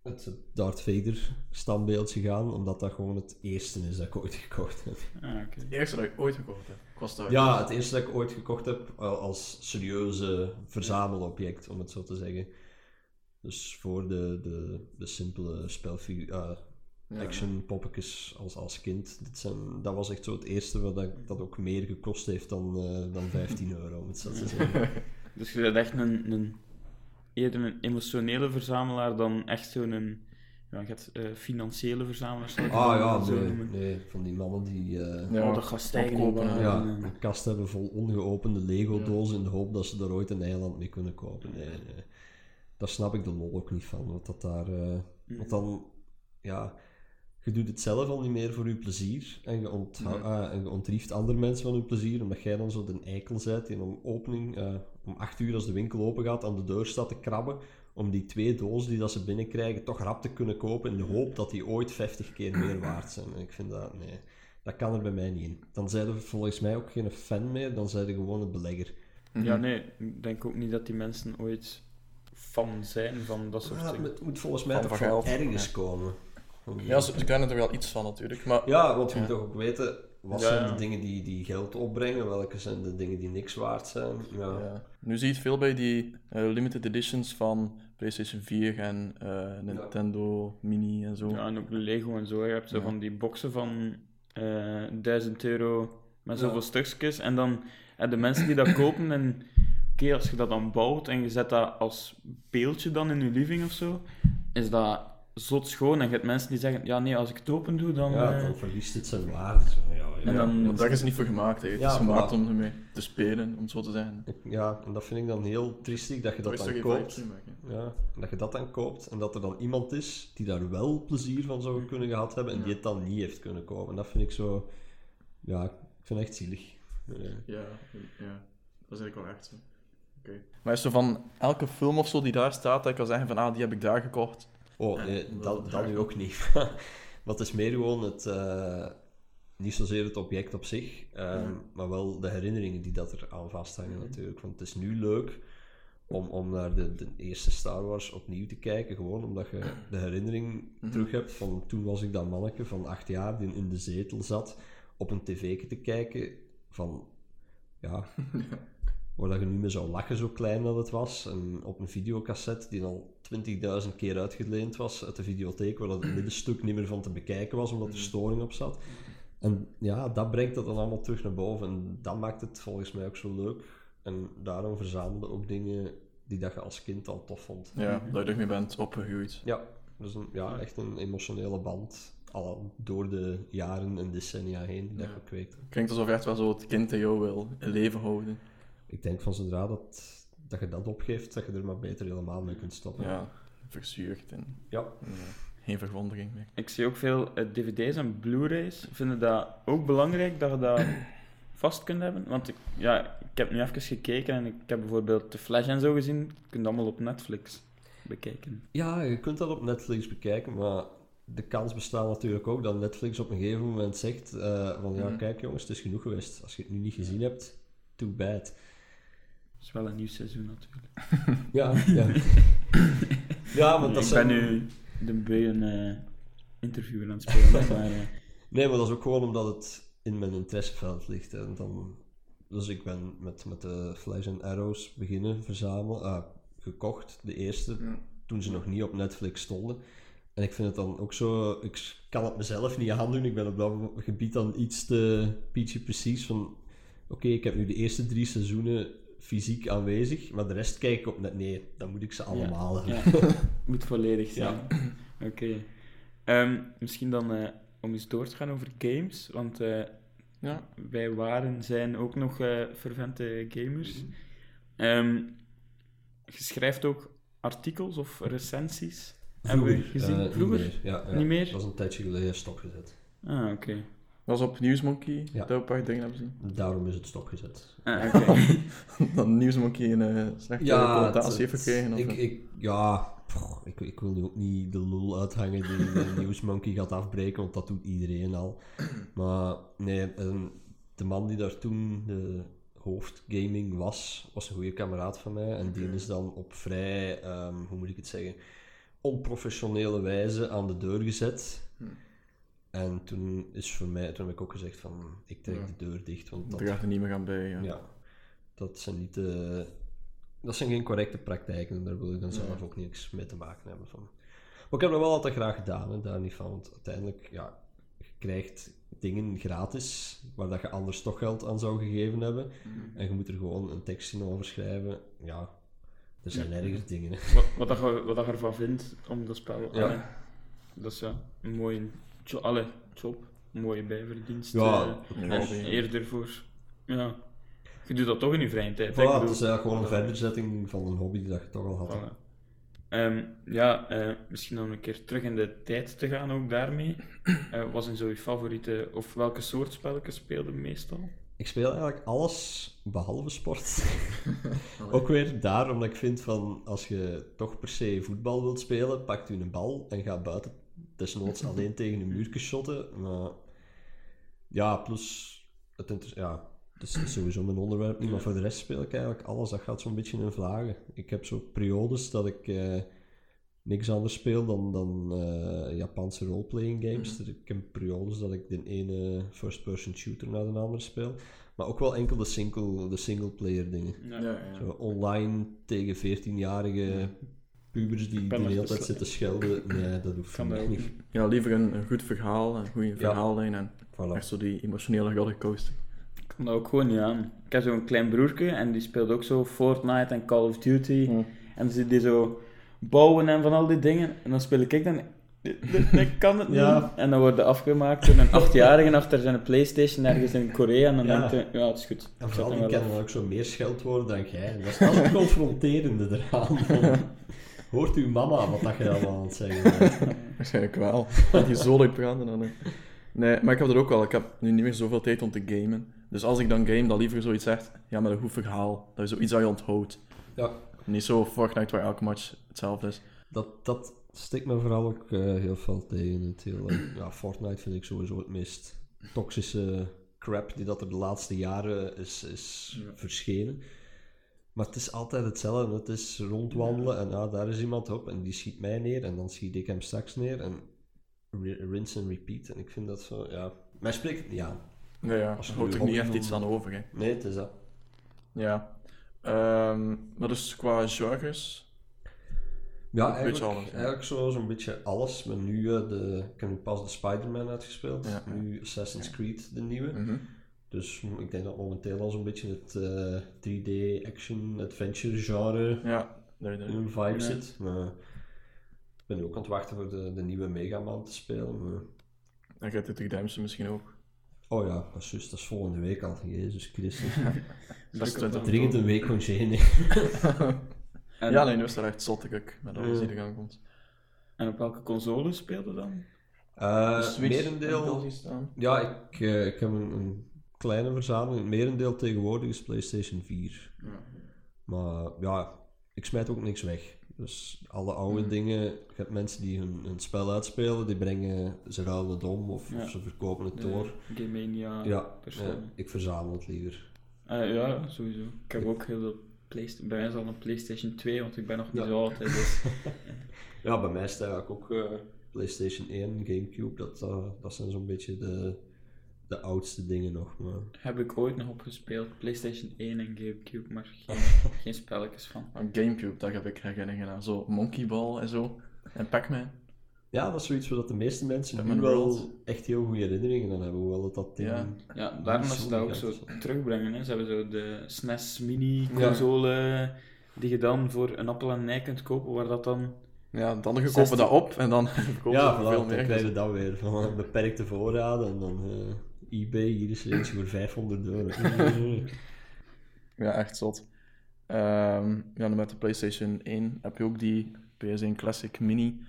het Darth Vader standbeeldje gaan, omdat dat gewoon het eerste is dat ik ooit gekocht heb. Ah, oké. Het eerste dat ik ooit gekocht heb. Daar. Ja, het eerste dat ik ooit gekocht heb eh, als serieuze verzamelobject, om het zo te zeggen. Dus voor de, de, de simpele spelfiguur, eh, Ja. action poppetjes als, als kind. Dit zijn, dat was echt zo het eerste wat dat, dat ook meer gekost heeft dan, eh, dan 15 euro, om het zo te zeggen. Dus je bent echt een, een, eerder een emotionele verzamelaar dan echt zo'n een, ja, je hebt, eh, financiële verzamelaar. Ah ja, zo nee, van die mannen die eh, Ja, oh, hè. ja, een kast hebben vol ongeopende Lego-dozen in de hoop dat ze er ooit een eiland mee kunnen kopen. Nee, nee. Daar snap ik de lol ook niet van. Want, dat daar, eh, want dan, ja, je doet het zelf al niet meer voor je plezier. En je, ontha- Nee. ah, en je ontrieft andere mensen van hun plezier, omdat jij dan zo de eikel bent die om opening, eh, om acht uur als de winkel open gaat, aan de deur staat te krabben. Om die twee dozen die dat ze binnenkrijgen toch rap te kunnen kopen in de hoop dat die ooit 50 keer meer waard zijn. En ik vind dat, nee, dat kan er bij mij niet in. Dan zijn er volgens mij ook geen fan meer, dan zijn er gewoon een belegger. Mhm. Ja, nee, ik denk ook niet dat die mensen ooit fan zijn van dat soort Ja, dingen. het moet volgens mij Van toch van ergens komen. Ja, ze, ze kennen er wel iets van natuurlijk. Maar Ja, want je Ja. moet toch ook weten, wat Ja, zijn ja. de dingen die, die geld opbrengen, welke zijn de dingen die niks waard zijn. Ja. ja. nu zie je het veel bij die eh, limited editions van PlayStation 4 en eh, Nintendo Mini en zo. Ja, en ook Lego en zo. Je hebt zo Ja. van die boxen van eh 1000 euro met zoveel Ja. stukjes. En dan de mensen die dat kopen. En oké, als je dat dan bouwt en je zet dat als beeldje dan in je living of zo, is dat zot schoon. En je hebt mensen die zeggen: Ja, nee, als ik het open doe, dan. Ja, eh, dan verliest het zijn waarde. Ja, ja. En dan- want daar is het niet voor gemaakt. Hè. Het Ja, is gemaakt voilà. om ermee te spelen, om zo te zeggen. ja, en dat vind ik dan heel triestig dat je dat dan koopt. maken. Ja, dat je dat dan koopt en dat er dan iemand is die daar wel plezier van zou kunnen gehad hebben en die het dan niet heeft kunnen kopen. En dat vind ik zo... Ja, ik vind het echt zielig. Ja. Ja, ja, dat is eigenlijk wel echt zo. Oké. Maar is zo van elke film of zo die daar staat, dat ik kan zeggen van ah, die heb ik daar gekocht. Oh, nee, dat nu ook niet. maar het is meer gewoon het... eh, niet zozeer het object op zich, ehm, Mhm. maar wel de herinneringen die dat er aan vasthangen natuurlijk. Want het is nu leuk om, om naar de, de eerste Star Wars opnieuw te kijken, gewoon omdat je de herinnering Mhm. terug hebt van toen was ik dat manneke van acht jaar die in de zetel zat op een tv te kijken van ja, waar dat je nu mee zou lachen zo klein dat het was en op een videocassette die al 20.000 keer uitgeleend was uit de videotheek waar dat het middenstuk niet meer van te bekijken was omdat er storing op zat en ja, dat brengt dat dan allemaal terug naar boven en dat maakt het volgens mij ook zo leuk en daarom verzamelde ook dingen die dat je als kind al tof vond Ja, dat je ermee bent opgegroeid. ja, is een, ja, echt een emotionele band. Al door de jaren en decennia heen die dat gekweekt. Klinkt alsof je echt wel zo het kind in jou wil leven houden. Ik denk van zodra dat, dat je dat opgeeft, dat je er maar beter helemaal mee kunt stoppen. Ja, verzuurd en Ja. geen verwondering meer. Ik zie ook veel eh, dvd's en blu-rays. Vinden dat ook belangrijk dat je dat vast kunt hebben? Want ik, ja, ik heb nu even gekeken en ik heb bijvoorbeeld The Flash en zo gezien. Je kunt dat allemaal op Netflix bekijken. Ja, je kunt dat op Netflix bekijken, maar de kans bestaat natuurlijk ook dat Netflix op een gegeven moment zegt eh, van ja, Mhm. kijk jongens, het is genoeg geweest. Als je het nu niet gezien hebt, too bad. Is wel een nieuw seizoen natuurlijk. Ja, ja. ja, want dat ik zijn... ben nu de Beun eh interviewer aan het spelen. maar, eh, Nee, maar dat is ook gewoon omdat het in mijn interesseveld ligt. hè. En dan, dus ik ben met, met de Flash and Arrows beginnen verzamelen. ah, gekocht, de eerste, Ja. toen ze nog niet op Netflix stonden. En ik vind het dan ook zo... Ik kan het mezelf niet aandoen. Ik ben op dat gebied dan iets te peachy precies van... Oké, ik heb nu de eerste drie seizoenen fysiek aanwezig, maar de rest kijk ik op net... Nee, dan moet ik ze allemaal hebben. ja, moet volledig zijn. Oké. Ehm, misschien dan eh, om eens door te gaan over games. Want eh, Ja, wij waren, zijn ook nog eh fervente gamers. Ehm, je schrijft ook artikels of recensies. Hebben we gezien? Vroeger? Niet meer. Ja, ja. Niet meer? Dat is een tijdje geleden stopgezet. Ah, oké. Was op Newsmonkey Ja. dat we een paar dingen hebben gezien. Daarom is het stopgezet. Ah, oké. Dat Newsmonkey een eh, slechte connotatie heeft gekregen. Of, ik, ik, ja, pff, ik, ik wil nu ook niet de lul uithangen die de Newsmonkey gaat afbreken, want dat doet iedereen al. Maar nee, en de man die daar toen de hoofdgaming was, was een goede kameraad van mij. En die is dan op vrij, ehm, hoe moet ik het zeggen, onprofessionele wijze aan de deur gezet. Hm. En toen is voor mij, toen heb ik ook gezegd van, ik trek Ja. de deur dicht, want dat gaat er niet meer aan bij. Ja. ja, dat zijn niet de... Dat zijn geen correcte praktijken en daar wil ik dan Ja. zelf ook niks mee te maken hebben van. Maar ik heb dat wel altijd graag gedaan, hè, daar niet van. Want uiteindelijk, ja, je krijgt dingen gratis waar dat je anders toch geld aan zou gegeven hebben. Mhm. En je moet er gewoon een tekstje over schrijven. Ja, er zijn Ja. erger dingen. hè. wat, wat, dat je, wat dat je ervan vindt om dat spel. Ja. Allee, dat is ja, een mooie jo allee, job, mooie bijverdienst. Ja, eh, Ja, en ja. eerder voor. Ja. Je doet dat toch in je vrije tijd. hè? Voilà, Ik bedoel- het is eigenlijk gewoon een verderzetting van een hobby die dat je toch al had. hè. Voilà. Ehm, ja, eh, misschien om een keer terug in de tijd te gaan ook daarmee. Eh wat zijn zo je favoriete, of welke soort spelletjes speelde je meestal? Ik speel eigenlijk alles behalve sport. Ook weer daar, omdat ik vind van als je toch per se voetbal wilt spelen, pakt u een bal en ga buiten desnoods alleen tegen een muur shotten. Maar ja, plus het, inter- ja, het is, sowieso mijn onderwerp niet, maar voor de rest speel ik eigenlijk alles. Dat gaat zo'n beetje in vlagen. Ik heb zo periodes dat ik eh, niks anders speel dan, dan eh, Japanse roleplaying games. Er- Ik heb periodes dat ik de ene first-person shooter naar de andere speel. Maar ook wel enkel de single, de single-player dingen. Ja. Ja, ja. Zo online tegen 14-jarige pubers die, die de hele tijd zitten schelden. Nee, dat hoeft Kan dat niet. Ja, liever een, een goed verhaal, een goede verhaallijn en Voilà. echt zo die emotionele rollercoaster. Ik kan dat ook gewoon niet aan. Ik heb zo'n klein broertje en die speelt ook zo Fortnite en Call of Duty. En dan zit die zo bouwen en van al die dingen. En dan speel ik dan... Ik kan het niet. Ja. En dan wordt afgemaakt door een achtjarige achter zijn Playstation ergens in Korea. En dan Ja. denkt hij, ja, het is goed. En vooral die kennen dan ook zo meer scheldwoorden dan jij. En dat is het confronterende eraan. Hoort uw mama wat dat je allemaal aan het zeggen bent? Waarschijnlijk wel. Dat die zo leuk praten dan. hè. Nee, maar ik heb er ook wel. Ik heb nu niet meer zoveel tijd om te gamen. Dus als ik dan game, dan liever zoiets zegt. Ja, met een goed verhaal. Dat is zoiets dat je onthoudt. Ja, Niet zo Fortnite waar elke match hetzelfde is. dat, dat stikt me vooral ook eh, heel veel tegen. Het hele, ja, Fortnite vind ik sowieso het meest toxische crap die dat er de laatste jaren is, is verschenen. Maar het is altijd hetzelfde. Het is rondwandelen en ah, daar is iemand op en die schiet mij neer en dan schiet ik hem straks neer. En rinse and repeat. En ik vind dat zo, ja... Mij spreekt het niet aan. Nee, ja. Als je er niet echt iets aan over. Hè. Nee, het is dat. Ja. Ehm, maar dus qua genres. Ja, eigenlijk, alles, eigenlijk zo, zo'n beetje alles. Maar nu, eh, de, ik heb nu pas de Spider-Man uitgespeeld. Ja. Nu Assassin's Creed, de nieuwe. Mhm. Dus ik denk dat momenteel al zo'n beetje het eh, 3D action adventure genre Ja, daar, daar. in een vibe Ja. zit. Maar ik ben nu ook aan het wachten voor de, de nieuwe Mega Man te spelen. Maar... En Red Dead Redemption misschien ook. Oh ja, dat is, juist, dat is volgende week al. Jezus Christus. Dat is Dringend een week congé nemen. En, Ja, nee, nu is dat echt zot ik met alles die er aan komt. en op welke console speelde dan? Eh, De Switch merendeel... Ja, ik, eh, ik heb een, een kleine verzameling. Het merendeel tegenwoordig is PlayStation 4. Maar ja, ik smijt ook niks weg. Dus alle oude Hmm. dingen, je hebt mensen die hun, hun spel uitspelen, die brengen, ze ruilen het om of, Ja. of ze verkopen het De door. Game Mania Ja, persoon. ja, ik verzamel het liever. Eh, ja, sowieso. Ik heb ook heel veel PlayStation... Bij mij is al een PlayStation 2, want ik ben nog niet zo oud. hè, Dus. Ja, bij mij staat eigenlijk ook eh, PlayStation 1, Gamecube, dat, eh, dat zijn zo'n beetje de, de oudste dingen nog. Maar... heb ik ooit nog opgespeeld. PlayStation 1 en Gamecube, maar geen, geen spelletjes van. Maar Gamecube, daar heb ik herinneringen aan. Zo Monkey Ball en zo. En Pac-Man. Ja, dat is zoiets waar dat de meeste mensen nu wel World. echt heel goede herinneringen aan hebben, hoewel dat dat ding... Ja. Ja, daarom dat ze dat ook Zo terugbrengen. Hè. Ze hebben zo de SNES mini-console die je dan voor een appel en een ei kunt kopen, waar dat dan... Ja, dan kopen 60. dat op en dan verkopen Ja, ze voilà, veel dan meer. krijg je dat weer. Van een beperkte voorraden en dan eh, eBay, hier is er eentje voor 500 euro. Ja, echt zot. Ehm, ja, dan met de PlayStation 1 heb je ook die PS1 Classic Mini.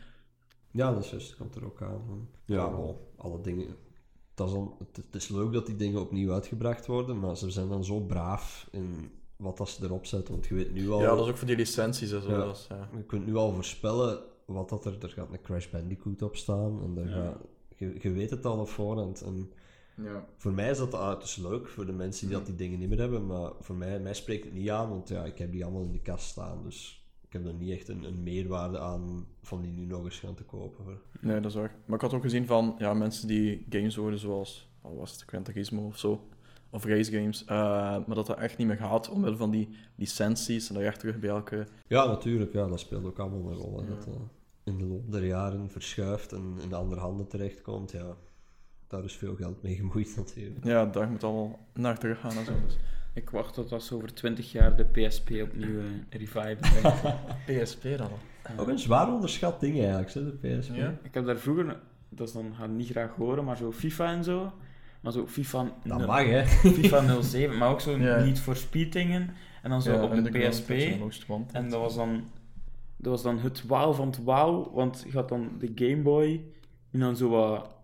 ja, dat is juist, komt er ook aan. Ja, wel, alle dingen. Dat is dan, het, het is leuk dat die dingen opnieuw uitgebracht worden, maar ze zijn dan zo braaf in wat dat ze erop zetten. Want je weet nu al, Ja, dat is ook voor die licenties en zo. Ja. dat is, ja. je kunt nu al voorspellen wat dat er, er gaat een Crash Bandicoot op staan. En daar Ja. gaat, je, je weet het al op voorhand. En Ja. Voor mij is dat ah, is leuk voor de mensen die dat die dingen niet meer hebben, maar voor mij, mij spreekt het niet aan, want ja, ik heb die allemaal in de kast staan, dus ik heb er niet echt een, een meerwaarde aan van die nu nog eens gaan te kopen. Hoor. Nee, dat is waar. Maar ik had ook gezien van ja, mensen die games worden zoals, wat was het, Gran Turismo of zo, of race games, eh, maar dat dat echt niet meer gaat omwille van die licenties en dat je echt terug bij elke... Ja, natuurlijk, ja, dat speelt ook allemaal een rol. hè, Dat in de loop der jaren verschuift en in de andere handen terechtkomt, ja, daar is veel geld mee gemoeid natuurlijk. Ja, daar moet allemaal naar terug gaan en zo. Dus. Ik wacht tot als over 20 jaar de PSP opnieuw uh, reviven. PSP dan al. Ook een zwaar onderschat ding eigenlijk, hè, de PSP. Ja. Ik heb daar vroeger, dat is dan, ga ik niet graag horen, maar zo FIFA en zo. Maar zo FIFA, Dat nul- mag, hè. FIFA 07, maar ook zo Ja. niet voor speed dingen. En dan zo Ja, op een Underground PSP. En dat was dan, dat was dan het wauw van het wauw, want je had dan de Game Boy en dan zo wat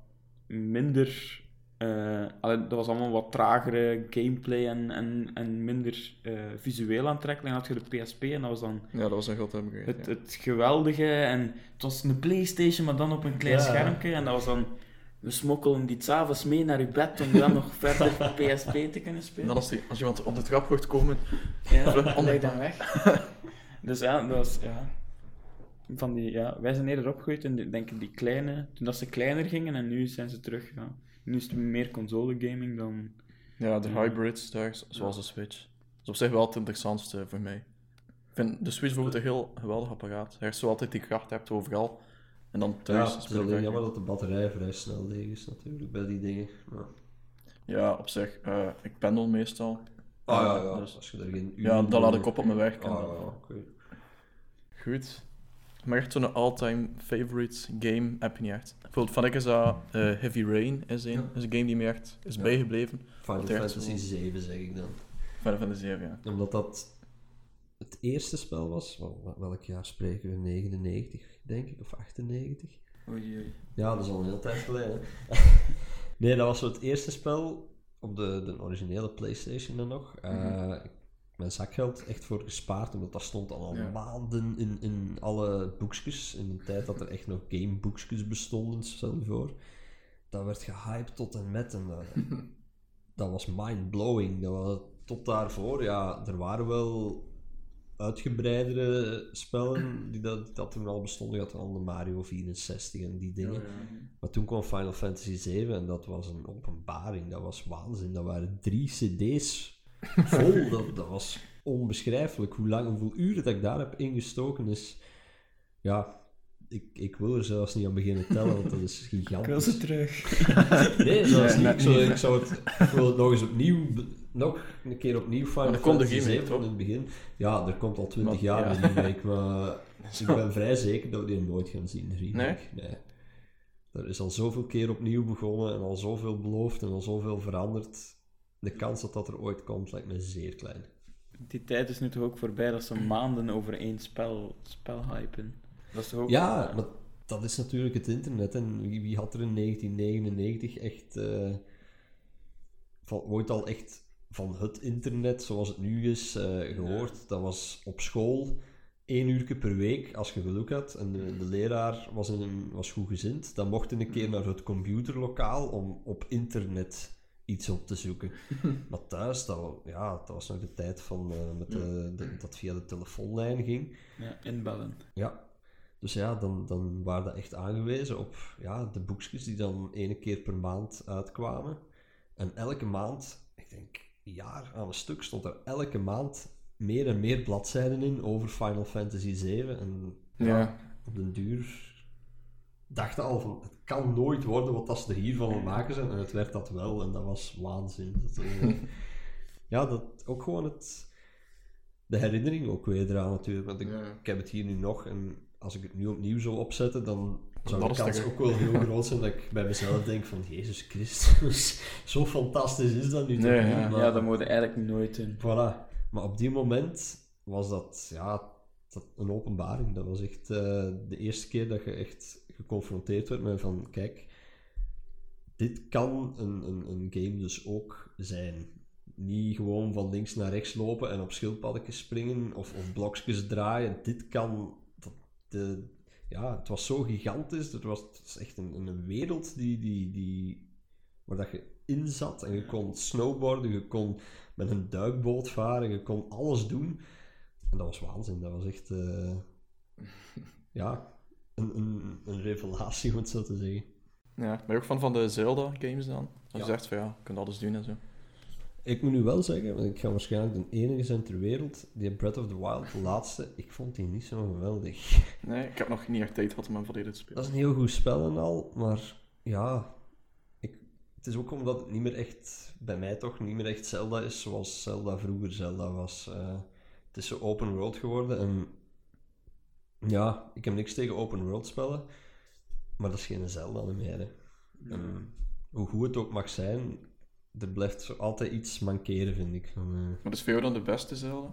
minder. eh, allee, dat was allemaal wat tragere gameplay en, en, en minder eh, visueel aantrekkelijk. En dan had je de PSP en dat was dan Ja, dat was een groot upgrade. het, ja. het geweldige. En het was een PlayStation, maar dan op een klein Ja. schermpje. En dat was dan. We smokkelden die s'avonds mee naar je bed om dan nog verder PSP te kunnen En spelen. dan als, die, als iemand op de trap hoort komen, Ja, onder. leg dan weg. dus ja, dat was, ja. Van die, ja, wij zijn eerder opgegroeid in, de- denk ik, die kleine, toen dat ze kleiner gingen en nu zijn ze terug, ja. Nu is het meer console gaming dan... Ja, de hybrids daar, zoals de Switch. Dat is op zich wel het interessantste voor mij. Ik vind de Switch bijvoorbeeld een heel geweldig apparaat. Heeft zo altijd die kracht hebt overal. En dan Ja, thuis het is weg. jammer dat de batterij vrij snel leeg is natuurlijk bij die dingen. Maar... Ja, op zich. eh, ik pendel meestal. Ah ja, ja. Dus- als je er geen Ja, dan laat ik op op mijn werk. en Ah, dan- ja, oké. Goed. Maar echt zo'n all-time favorite game heb je niet echt. Bijvoorbeeld van ik is dat eh, Heavy Rain is een, Ja. is een game die me echt is Ja. bijgebleven. Final Fantasy zo- 7 zeg ik dan. Final Fantasy 7, ja. Omdat dat het eerste spel was, wel- wel- welk jaar spreken we? 99, denk ik, of 98? Oei, oei. Ja, dat is al een hele tijd geleden. nee, dat was zo het eerste spel op de, de originele PlayStation dan nog. Eh, Mhm. ik- Mijn zakgeld echt voor gespaard, omdat dat stond al, Ja. maanden in, in alle boekjes. In de tijd dat er echt nog gameboekjes bestonden, stel je voor. Dat werd gehyped tot en met. En dat, dat was mind-blowing. Dat was, tot daarvoor, ja, er waren wel uitgebreidere spellen die dat, die dat toen al bestonden. Je had al de Mario 64 en die dingen. Maar toen kwam Final Fantasy 7 en dat was een openbaring. Dat was waanzin. Dat waren drie cd's vol. dat, dat was onbeschrijfelijk. Hoe lang, hoeveel uren dat ik daar heb ingestoken is... Ja, ik, ik wil er zelfs niet aan beginnen tellen, want dat is gigantisch. terug. Nee, zelfs Nee, niet. Ik zou, nee. ik zou het ik wil het nog eens opnieuw... Nog een keer opnieuw Final er Fantasy remake, 7 in toch? het begin. Ja, er komt al 20 Maar- jaar ja. een remake, maar ik ben vrij zeker dat we die nooit gaan zien, remake. Nee? Er is al zoveel keer opnieuw begonnen en al zoveel beloofd en al zoveel veranderd. De kans dat dat er ooit komt lijkt me zeer klein. Die tijd is nu toch ook voorbij dat ze maanden over één spel, spel hypen. Dat is toch ook... Ja, maar dat is natuurlijk het internet. En wie, wie had er in 1999 echt... eh, van, ooit al echt van het internet, zoals het nu is, eh, gehoord? Dat was op school één uur per week, als je geluk had. En de, de leraar was, in, was goed gezind. Dan mocht je een keer naar het computerlokaal om op internet iets op te zoeken. maar thuis, dat, ja, dat was nog de tijd van, eh, met de, de- dat via de telefoonlijn ging. Ja, inbellen. Ja, dus ja, dan, dan waren dat echt aangewezen op ja, de boekjes die dan ene keer per maand uitkwamen. En elke maand, ik denk een jaar aan een stuk, stond er elke maand meer en meer bladzijden in over Final Fantasy 7. En ja, Ja. op den duur dacht je al van, het kan nooit worden wat dat ze er hiervan aan maken zijn. En het werd dat wel, en dat was waanzin. Dat, eh, ja, dat ook gewoon het, de herinnering ook weer eraan natuurlijk. Want ik, Ja. ik heb het hier nu nog, en als ik het nu opnieuw zou opzetten, dan zou de kans toch- ook wel heel groot zijn dat ik bij mezelf denk van, Jezus Christus, zo fantastisch is dat nu toch Nee, niet? ja. Ja, dat moet je eigenlijk nooit doen. Voilà. Maar op die moment was dat, ja, dat een openbaring. Dat was echt eh, de eerste keer dat je echt geconfronteerd werd met van, kijk, dit kan een, een, een game dus ook zijn. Niet gewoon van links naar rechts lopen en op schildpaddetjes springen of, of blokjes draaien. Dit kan... Dat, de, ja, het was zo gigantisch. Het was, het was echt een, een wereld die, die, die, waar dat je in zat. En je kon snowboarden, je kon met een duikboot varen, je kon alles doen. En dat was waanzin. Dat was echt... eh, ja, een, een, een revelatie, om het zo te zeggen. ja. Ben je ook fan van de Zelda-games dan? Als je zegt van ja, je kunt alles doen en zo. Ik moet nu wel zeggen, want ik ga waarschijnlijk de enige zijn ter wereld, die Breath of the Wild, de laatste, ik vond die niet zo geweldig. Nee, ik heb nog niet echt tijd gehad om hem volledig te spelen. Dat is een heel goed spel en al, maar ja, ik, het is ook omdat het niet meer echt, bij mij toch, niet meer echt Zelda is zoals Zelda vroeger Zelda was. Eh, het is zo open world geworden en ja, ik heb niks tegen open world spellen, maar dat is geen Zelda meer. Hè. En hoe goed het ook mag zijn, er blijft zo altijd iets mankeren, vind ik. Van, eh, Maar is voor jou dan de beste Zelda?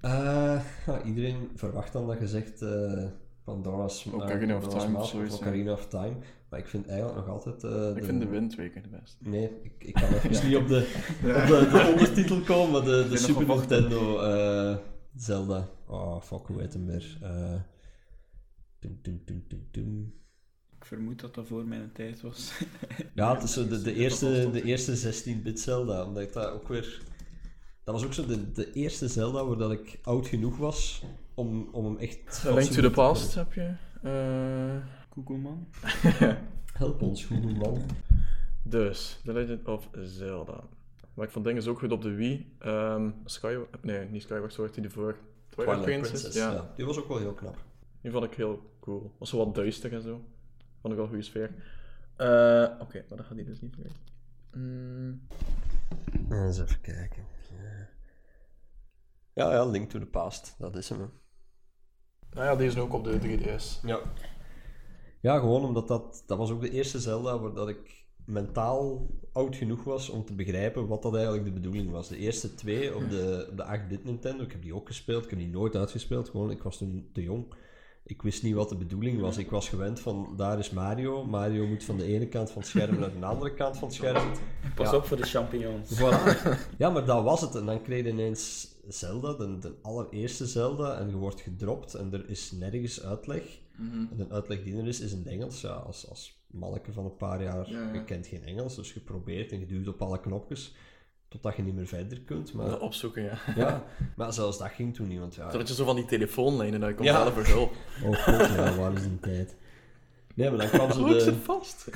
eh, ja, iedereen verwacht dan dat je zegt eh Pandora's, Ocarina of Time of ja. Ocarina of Time. Maar ik vind eigenlijk nog altijd... eh, Ik vind de Wind twee keer de beste. Nee, ik, ik kan even niet op de, op de, de ondertitel komen, maar de, de Super. Nintendo Zelda. Oh, fuck, hoe heet hem weer? Eh. Ik vermoed dat dat voor mijn tijd was. Ja, het is zo de, de, eerste, de eerste 16-bit Zelda, omdat ik dat ook weer... Dat was ook zo de, de eerste Zelda waar dat ik oud genoeg was om, om hem echt... Link to the Past heb je. Eh, Google man. kunnen. Help ons, man. dus, The Legend of Zelda. Maar ik vond dingen ook goed op de Wii. Ehm Sky... Nee, niet Skyward Sword, die ervoor. Twilight, Princess. Ja. ja. Die was ook wel heel knap. Die vond ik heel cool. Was zo wat duister en zo. Vond ik wel een goede sfeer. Eh, Oké, maar dat gaat die dus niet meer. Mm, Eens even kijken. Ja, ja, Link to the Past. Dat is hem. hè. nou ja, deze ook op de 3DS. Ja. Ja, gewoon omdat dat... Dat was ook de eerste Zelda waar dat ik mentaal oud genoeg was om te begrijpen wat dat eigenlijk de bedoeling was. De eerste twee op de, op de 8-bit Nintendo, ik heb die ook gespeeld. Ik heb die nooit uitgespeeld, gewoon, ik was toen te jong. Ik wist niet wat de bedoeling was. Ik was gewend van, daar is Mario. Mario moet van de ene kant van het scherm naar de andere kant van het scherm. Pas Ja. op voor de champignons. Voilà. Ja, maar dat was het. En dan kreeg je ineens Zelda, de, de allereerste Zelda, en je wordt gedropt en er is nergens uitleg. En de uitleg die er is, is in het Engels. Ja, als, als manneke van een paar jaar, Ja, ja. je kent geen Engels, dus je probeert en je duwt op alle knopjes, totdat je niet meer verder kunt. Maar, opzoeken, ja. ja, maar zelfs dat ging toen niet, want ja... Toen had je zo van die telefoonlijnen dat je kon Ja. voor hulp. Oh god, ja, waar is die tijd? Nee, maar dan kwam ze de... vast.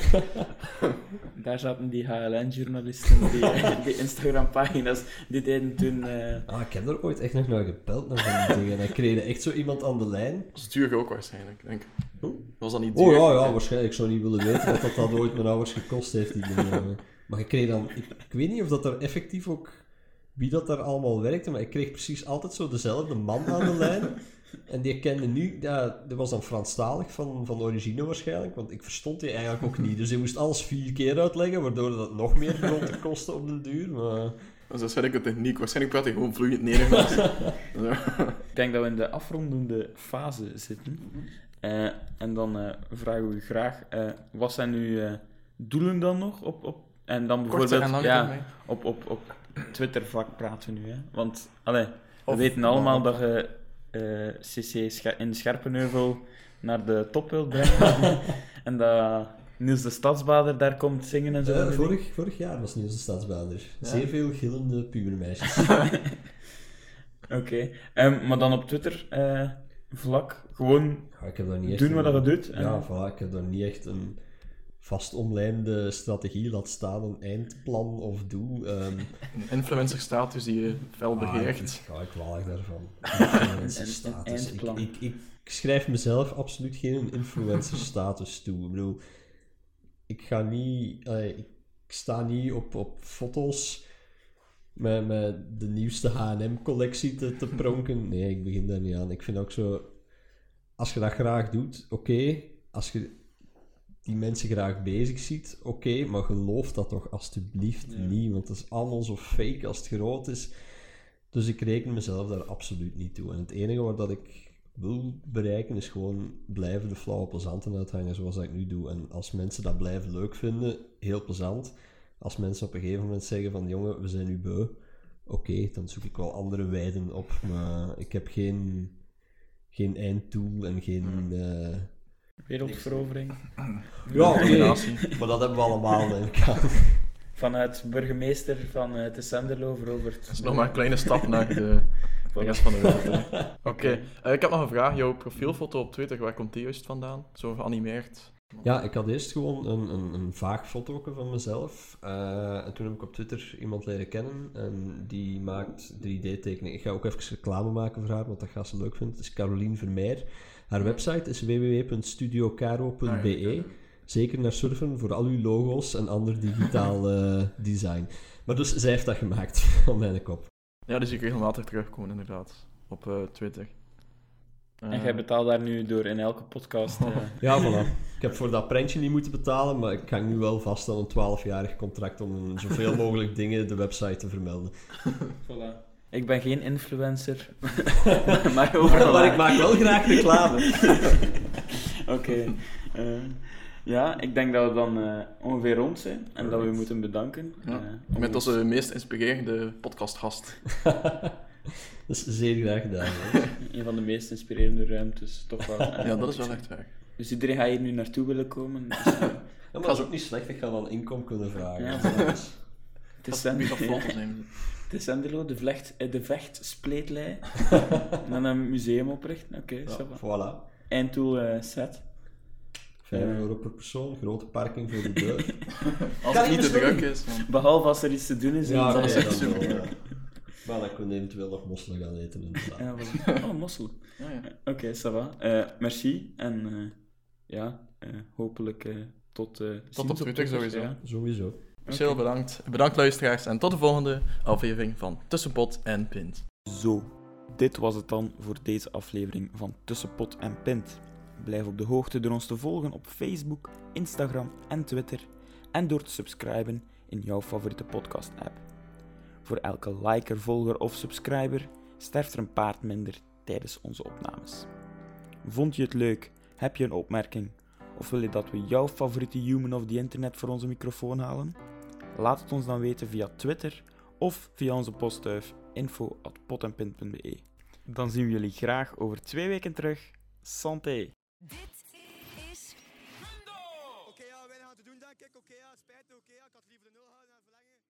Daar zaten die HLN-journalisten, die, die Instagram-pagina's, die deden toen... eh, Ah, ik heb er ooit echt nog naar gebeld, naar van die dingen. En dan kreeg je echt zo iemand aan de lijn. Dat is duur ook waarschijnlijk, denk ik. Hoe? Was dat niet duur? Oh ja, ja, waarschijnlijk. Ik zou niet willen weten wat dat, dat ooit mijn ouders gekost heeft. Die dingen. Maar ik kreeg dan... Ik, ik weet niet of dat er effectief ook... Wie dat daar allemaal werkte, maar ik kreeg precies altijd zo dezelfde man aan de lijn. En die kende nu... Ja, dat was dan Franstalig van, van origine waarschijnlijk, want ik verstond die eigenlijk ook niet. Dus die moest alles vier keer uitleggen, waardoor dat nog meer begon te kosten op den duur. Maar... Dat is waarschijnlijk de techniek. Waarschijnlijk praat hij gewoon vloeiend Nederlands. Zo. Ik denk dat we in de afrondende fase zitten. Eh, en dan eh, vragen we u graag, eh, wat zijn uw eh, doelen dan nog? Op, op, en dan bijvoorbeeld en ja, op, op, op Twitter-vlak praten we nu. Hè? Want allee, we Of- weten allemaal dat je eh, CC scher- in Scherpenheuvel naar de top wilt brengen. en dat Niels de Stadsbader daar komt zingen en zo. Eh, vorig, vorig jaar was Niels de Stadsbader. Zeer veel gillende pubermeisjes. Oké, Ehm, maar dan op Twitter eh, vlak gewoon Ja, ik heb daar niet echt doen wat je doet. En, Ja, voilà, ik heb daar niet echt een vast omlijnde strategie, laat staan een eindplan of doel. Ehm Een influencer-status die je fel ah, begeert. ik, ja, ik waag daarvan. Influencer-status. Ik, eindplan. ik, ik, schrijf mezelf absoluut geen influencer-status toe. Ik bedoel, ik ga niet... eh, ik sta niet op, op foto's met, met de nieuwste H&M-collectie te, te pronken. Nee, ik begin daar niet aan. Ik vind ook zo... Als je dat graag doet, oké. Als je die mensen graag bezig ziet, oké. maar geloof dat toch alstublieft Ja. niet. Want dat is allemaal zo fake als het groot is. Dus ik reken mezelf daar absoluut niet toe. En het enige wat dat ik wil bereiken is gewoon blijven de flauwe plezanten uithangen zoals dat ik nu doe. En als mensen dat blijven leuk vinden, heel plezant. Als mensen op een gegeven moment zeggen van jongen, we zijn nu beu. Oké, dan zoek ik wel andere weiden op. Maar ik heb geen, geen einddoel en geen... eh, Wereldverovering. Ja. Combinatie. Maar dat hebben we allemaal, denk ik. Vanuit burgemeester van uh, de Senderlo veroverd. Dat is nog maar een kleine stap naar de, de rest van de wereld. Oké, eh, ik heb nog een vraag. Jouw profielfoto op Twitter, waar komt die juist vandaan? Zo geanimeerd? Ja, ik had eerst gewoon een, een, een vaag foto van mezelf. Eh, en toen heb ik op Twitter iemand leren kennen. En die maakt 3D-tekeningen. Ik ga ook even reclame maken voor haar, want dat gaat ze leuk vinden. Het is Caroline Vermeer. Haar website is www.studiocaro.be. Zeker naar surfen voor al uw logo's en ander digitaal eh, design. Maar dus, zij heeft dat gemaakt van mijn kop. Ja, zie ik regelmatig terugkomen, inderdaad. Op eh, Twitter. En Eh, jij betaalt daar nu door in elke podcast. Ja, voilà. Ik heb voor dat prentje niet moeten betalen, maar ik hang nu wel vast aan een 12-jarig contract om zoveel mogelijk dingen de website te vermelden. voilà. Ik ben geen influencer, maar Maar, overal. maar ik maak wel graag reclame. Oké. eh, ja, ik denk dat we dan eh, ongeveer rond zijn en dat we u moeten bedanken. Ja. eh, Met ons- onze meest inspirerende podcastgast. Dat is zeer graag gedaan. een van de meest inspirerende ruimtes, toch wel. Ja, dat is wel echt waar. Dus iedereen gaat hier nu naartoe willen komen. Dus, Ja, maar dat is ook niet slecht. Ik ga dan inkom kunnen vragen. Ja, Dus dat is- Het is Dat moet Sendelo, dat foto zijn. het is Sendelo, de, vlecht, eh, de vechtspleetlei. en dan een museum oprichten. Oké, Ja, ça va. voilà. Einddoel eh, set. 5 Ja. euro per persoon, grote parking voor de deur. Als het niet te druk is. Behalve als er iets te doen is. ja, dan dat is echt ja. Maar dan kunnen we eventueel nog mosselen gaan eten. inderdaad. Ja, voilà. Oh, mossel. Ja, ja. Oké, ça va. Eh, merci. En eh, ja, eh, hopelijk eh, tot... eh, ziens op Twitter sowieso. Ja. Sowieso. Michel, bedankt. Bedankt luisteraars en tot de volgende aflevering van Tussenpot en Pint. Zo, dit was het dan voor deze aflevering van Tussenpot en Pint. Blijf op de hoogte door ons te volgen op Facebook, Instagram en Twitter en door te subscriben in jouw favoriete podcast-app. Voor elke liker, volger of subscriber sterft er een paard minder tijdens onze opnames. Vond je het leuk? Heb je een opmerking? Of wil je dat we jouw favoriete human of the internet voor onze microfoon halen? Laat het ons dan weten via Twitter of via onze postduif info.potenpint.be. Dan zien we jullie graag over twee weken terug. Santé!